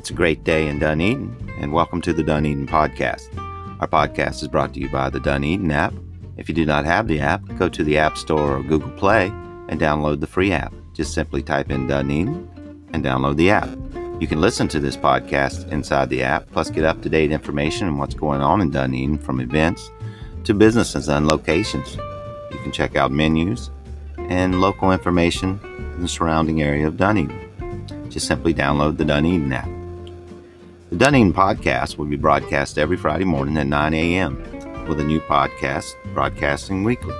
It's a great day in Dunedin, and welcome to the Dunedin Podcast. Our podcast is brought to you by the Dunedin app. If you do not have the app, go to the App Store or Google Play and download the free app. Just simply type in Dunedin and download the app. You can listen to this podcast inside the app, plus get up to date information on what's going on in Dunedin from events to businesses and locations. You can check out menus and local information in the surrounding area of Dunedin. Just simply download the Dunedin app. The Dunedin podcast will be broadcast every Friday morning at 9 a.m. with a new podcast broadcasting weekly.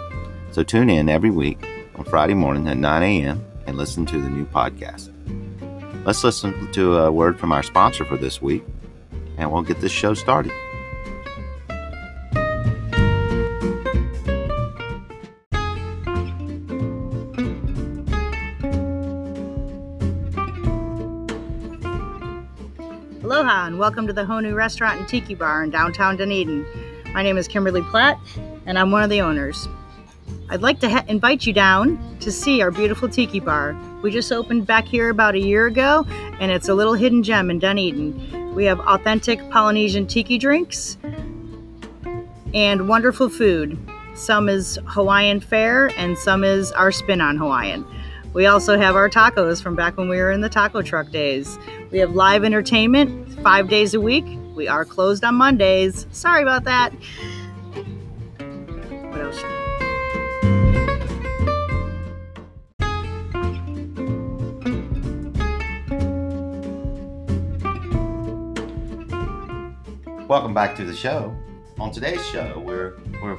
So tune in every week on Friday morning at 9 a.m. and listen to the new podcast. Let's listen to a word from our sponsor for this week, and we'll get this show started. Aloha and welcome to the Honu Restaurant and Tiki Bar in downtown Dunedin. My name is Kimberly Platt and I'm one of the owners. I'd like to ha- invite you down to see our beautiful Tiki Bar. We just opened back here about a year ago and it's a little hidden gem in Dunedin. We have authentic Polynesian tiki drinks and wonderful food. Some is Hawaiian fare and some is our spin on Hawaiian. We also have our tacos from back when we were in the taco truck days. We have live entertainment five days a week. We are closed on Mondays. Sorry about that. What else? Welcome back to the show. On today's show, we're we're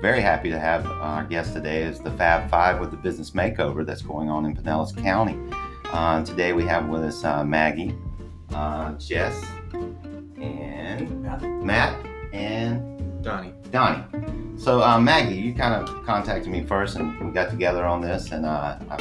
very happy to have our guest today is the Fab Five with the business makeover that's going on in Pinellas County. Uh, today we have with us uh, Maggie, uh, Jess, and Matt. Matt and Donnie. Donnie. So uh, Maggie, you kind of contacted me first, and we got together on this, and uh, I've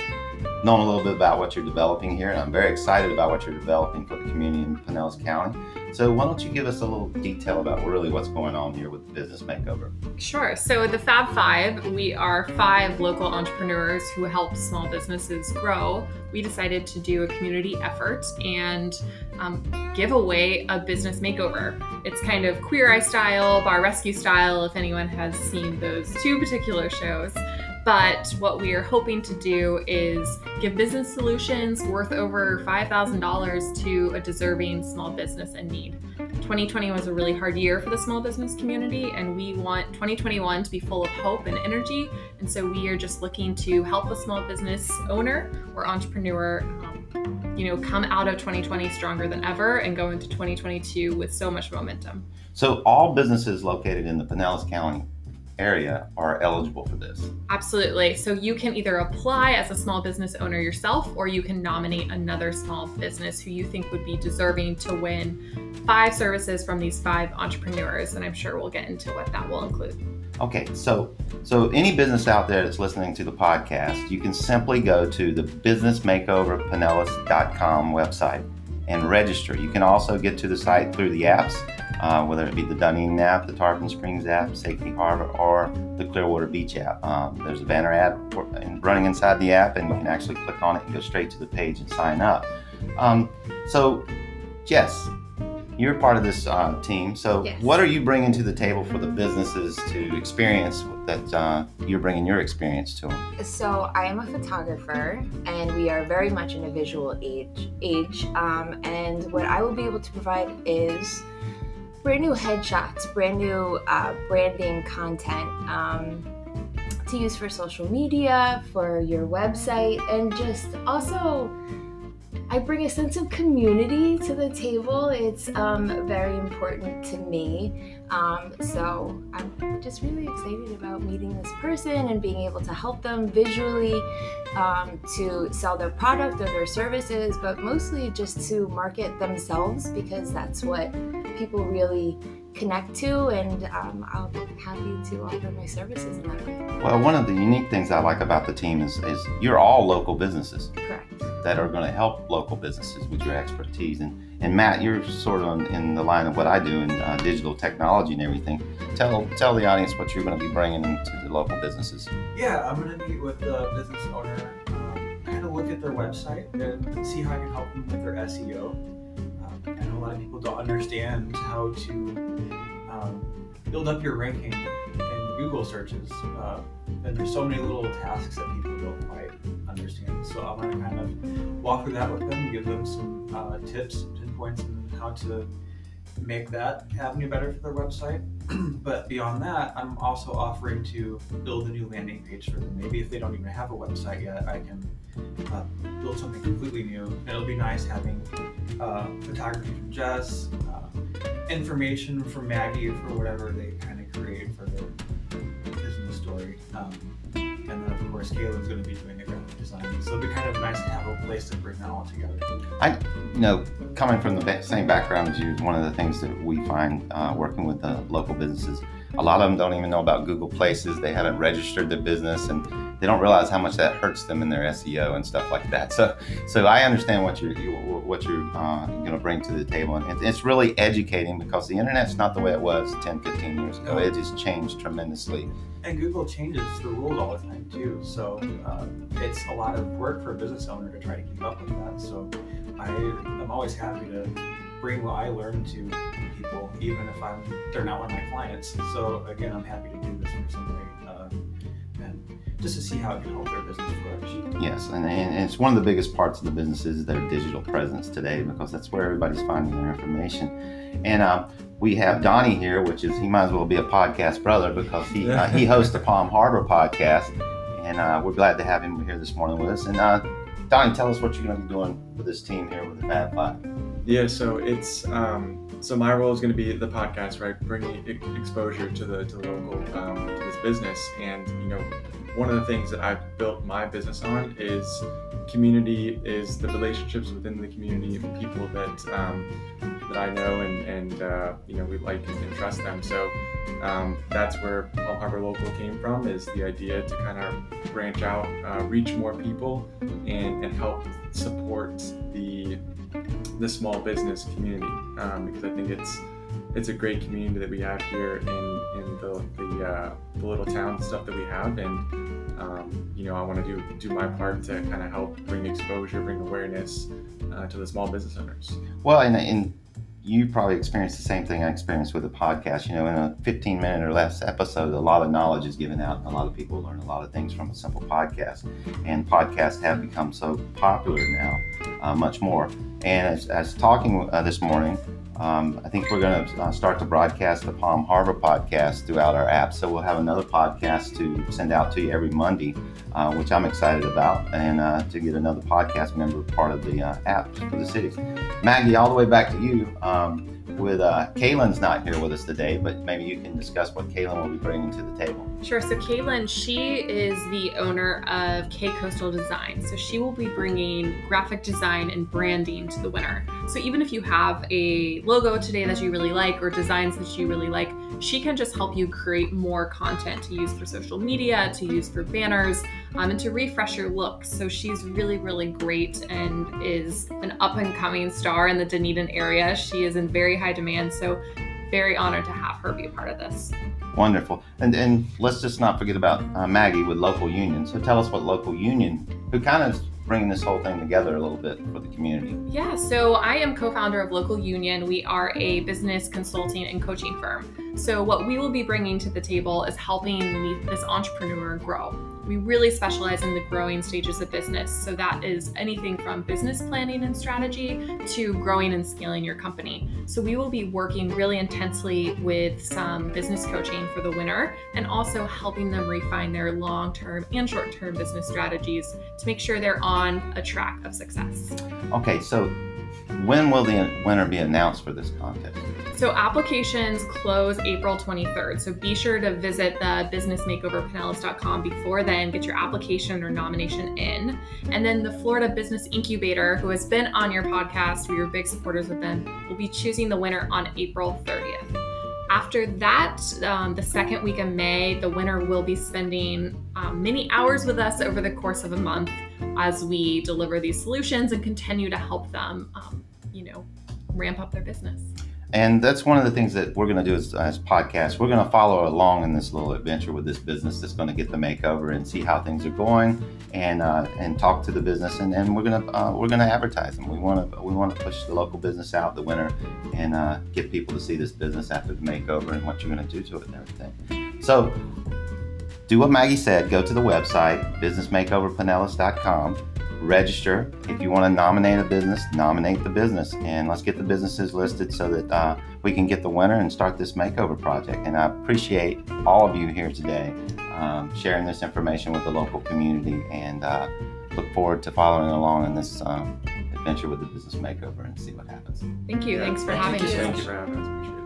known a little bit about what you're developing here, and I'm very excited about what you're developing for the community in Pinellas County. So why don't you give us a little detail about really what's going on here with the business makeover? Sure. So the Fab Five, we are five local entrepreneurs who help small businesses grow. We decided to do a community effort and um, give away a business makeover. It's kind of Queer Eye style, Bar Rescue style, if anyone has seen those two particular shows. But what we are hoping to do is give business solutions worth over $5,000 to a deserving small business in need. 2020 was a really hard year for the small business community, and we want 2021 to be full of hope and energy. And so we are just looking to help a small business owner or entrepreneur, um, you know, come out of 2020 stronger than ever and go into 2022 with so much momentum. So all businesses located in the Pinellas County area are eligible for this. Absolutely. So you can either apply as a small business owner yourself, or you can nominate another small business who you think would be deserving to win five services from these five entrepreneurs. And I'm sure we'll get into what that will include. Okay, so so any business out there that's listening to the podcast, you can simply go to the businessmakeoverpinellas.com website and register. You can also get to the site through the apps, uh, whether it be the Dunedin app, the Tarpon Springs app, Safety Harbor, or the Clearwater Beach app. Um, there's a banner ad running inside the app, and you can actually click on it and go straight to the page and sign up. Um, so, Jess, you're part of this uh, team. So, Yes. what are you bringing to the table for the businesses to experience that uh, you're bringing your experience to them? So I am a photographer, and we are very much in a visual age. Age, um, and what I will be able to provide is brand new headshots, brand new uh, branding content um, to use for social media, for your website, and just also. I bring a sense of community to the table. It's um, very important to me. Um, so I'm just really excited about meeting this person and being able to help them visually um, to sell their product or their services, but mostly just to market themselves because that's what people really connect to, and um, I'll be happy to offer my services in that way. Well, one of the unique things I like about the team is, is you're all local businesses Correct. that are going to help local businesses with your expertise. And, and Matt, you're sort of in the line of what I do in uh, digital technology and everything. Tell tell the audience what you're going to be bringing to the local businesses. Yeah, I'm gonna meet with the business owner, um, kind of look at their website and see how I can help them with their SEO. Um, I know a lot of people don't understand how to um, build up your ranking in Google searches. Uh, and there's so many little tasks that people don't quite understand. So I'm going to kind of walk through that with them, give them some uh, tips, pinpoints on how to make that avenue better for their website. but beyond that, I'm also offering to build a new landing page for them. Maybe if they don't even have a website yet, I can uh, build something completely new. And it'll be nice having uh, photography from Jess, information from Maggie for whatever they kind of create for their business story. Um, and then of course Kaylin's going to be doing the graphic design. So it'll be kind of nice to have a place to bring that all together. I, you know, coming from the same background as you, one of the things that we find uh, working with the local businesses, a lot of them don't even know about Google Places. They haven't registered their business, and they don't realize how much that hurts them in their SEO and stuff like that. So, so I understand what you're you, what you're uh, going to bring to the table, and it's really educating because the internet's not the way it was 10, 15 years ago. It has changed tremendously. And Google changes the rules all the time too. So uh, it's a lot of work for a business owner to try to keep up with that. So I, I'm always happy to bring what I learn to people, even if I'm they're not one of my clients. So again, I'm happy to do this for somebody, just to see how it can help their business flourish. Yes, and, and it's one of the biggest parts of the business is their digital presence today because that's where everybody's finding their information. And uh, we have Donnie here, which is he might as well be a podcast brother because he uh, he hosts the Palm Harbor podcast, and uh, we're glad to have him here this morning with us. And uh, Donnie, tell us what you're going to be doing with this team here with the Fab Five. Yeah, so it's um, so my role is going to be the podcast, right? Bringing exposure to the to the local um, to this business, and you know, one of the things that I've built my business on is community, is the relationships within the community, of people that um, that I know, and and uh, you know we like and trust them. So um, that's where Palm Harbor Local came from, is the idea to kind of branch out, uh, reach more people, and and help support the the small business community um, because I think it's it's a great community that we have here in, in the the, uh, the little town stuff that we have and um, you know I want to do do my part to kind of help bring exposure bring awareness uh, to the small business owners Well, and, and you probably experienced the same thing I experienced with the podcast. You know, in a 15 minute or less episode, a lot of knowledge is given out, and a lot of people learn a lot of things from a simple podcast. And podcasts have become so popular now, uh, much more. And as, as talking uh, this morning, um, I think we're going to uh, start to broadcast the Palm Harbor podcast throughout our app. So we'll have another podcast to send out to you every Monday, uh, which I'm excited about, and uh, to get another podcast member part of the uh, app for the city. Maggie, all the way back to you. Um, with uh, Kaylin's not here with us today, but maybe you can discuss what Kaylin will be bringing to the table. Sure. So Kaylin, she is the owner of K Coastal Design. So she will be bringing graphic design and branding to the winner. So even if you have a logo today that you really like or designs that you really like, she can just help you create more content to use for social media, to use for banners, um, and to refresh your look. So she's really, really great and is an up and coming star in the Dunedin area. She is in very high demand. So very honored to have her be a part of this. Wonderful. And and let's just not forget about uh, Maggie with Local Union. So tell us what Local Union, who kind of is bringing this whole thing together a little bit for the community. Yeah, so I am co founder of Local Union. We are a business consulting and coaching firm. So, what we will be bringing to the table is helping this entrepreneur grow. We really specialize in the growing stages of business. So, that is anything from business planning and strategy to growing and scaling your company. So, we will be working really intensely with some business coaching for the winner and also helping them refine their long term and short term business strategies to make sure they're on a track of success. Okay, so when will the winner be announced for this contest? So applications close April 23rd. So be sure to visit the businessmakeoverpinellas.com before then, get your application or nomination in. And then the Florida Business Incubator, who has been on your podcast, we are big supporters of them, will be choosing the winner on April 30th. After that, um, the second week of May, the winner will be spending um, many hours with us over the course of a month as we deliver these solutions and continue to help them, um, you know, ramp up their business. And that's one of the things that we're going to do as, as podcasts. We're going to follow along in this little adventure with this business that's going to get the makeover and see how things are going, and uh, and talk to the business, and, and we're going to uh, we're to advertise them. We want to we want to push the local business out the winter, and uh, get people to see this business after the makeover and what you're going to do to it and everything. So. Do what Maggie said. Go to the website, businessmakeoverpinellas.com register. If you want to nominate a business, nominate the business, and let's get the businesses listed so that uh, we can get the winner and start this makeover project. And I appreciate all of you here today um, sharing this information with the local community, and uh, look forward to following along in this um, adventure with the business makeover and see what happens. Thank you. Thanks for Thank having you. us. Thank you for having us.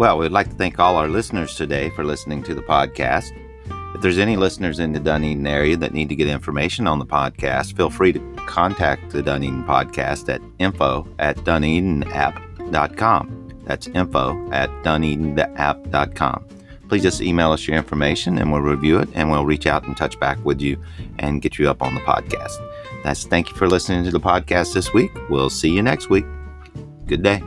Well, we'd like to thank all our listeners today for listening to the podcast. If there's any listeners in the Dunedin area that need to get information on the podcast, feel free to contact the Dunedin podcast at info at dunedinapp.com. That's info at dunedinapp.com. Please just email us your information and we'll review it and we'll reach out and touch back with you and get you up on the podcast. That's thank you for listening to the podcast this week. We'll see you next week. Good day.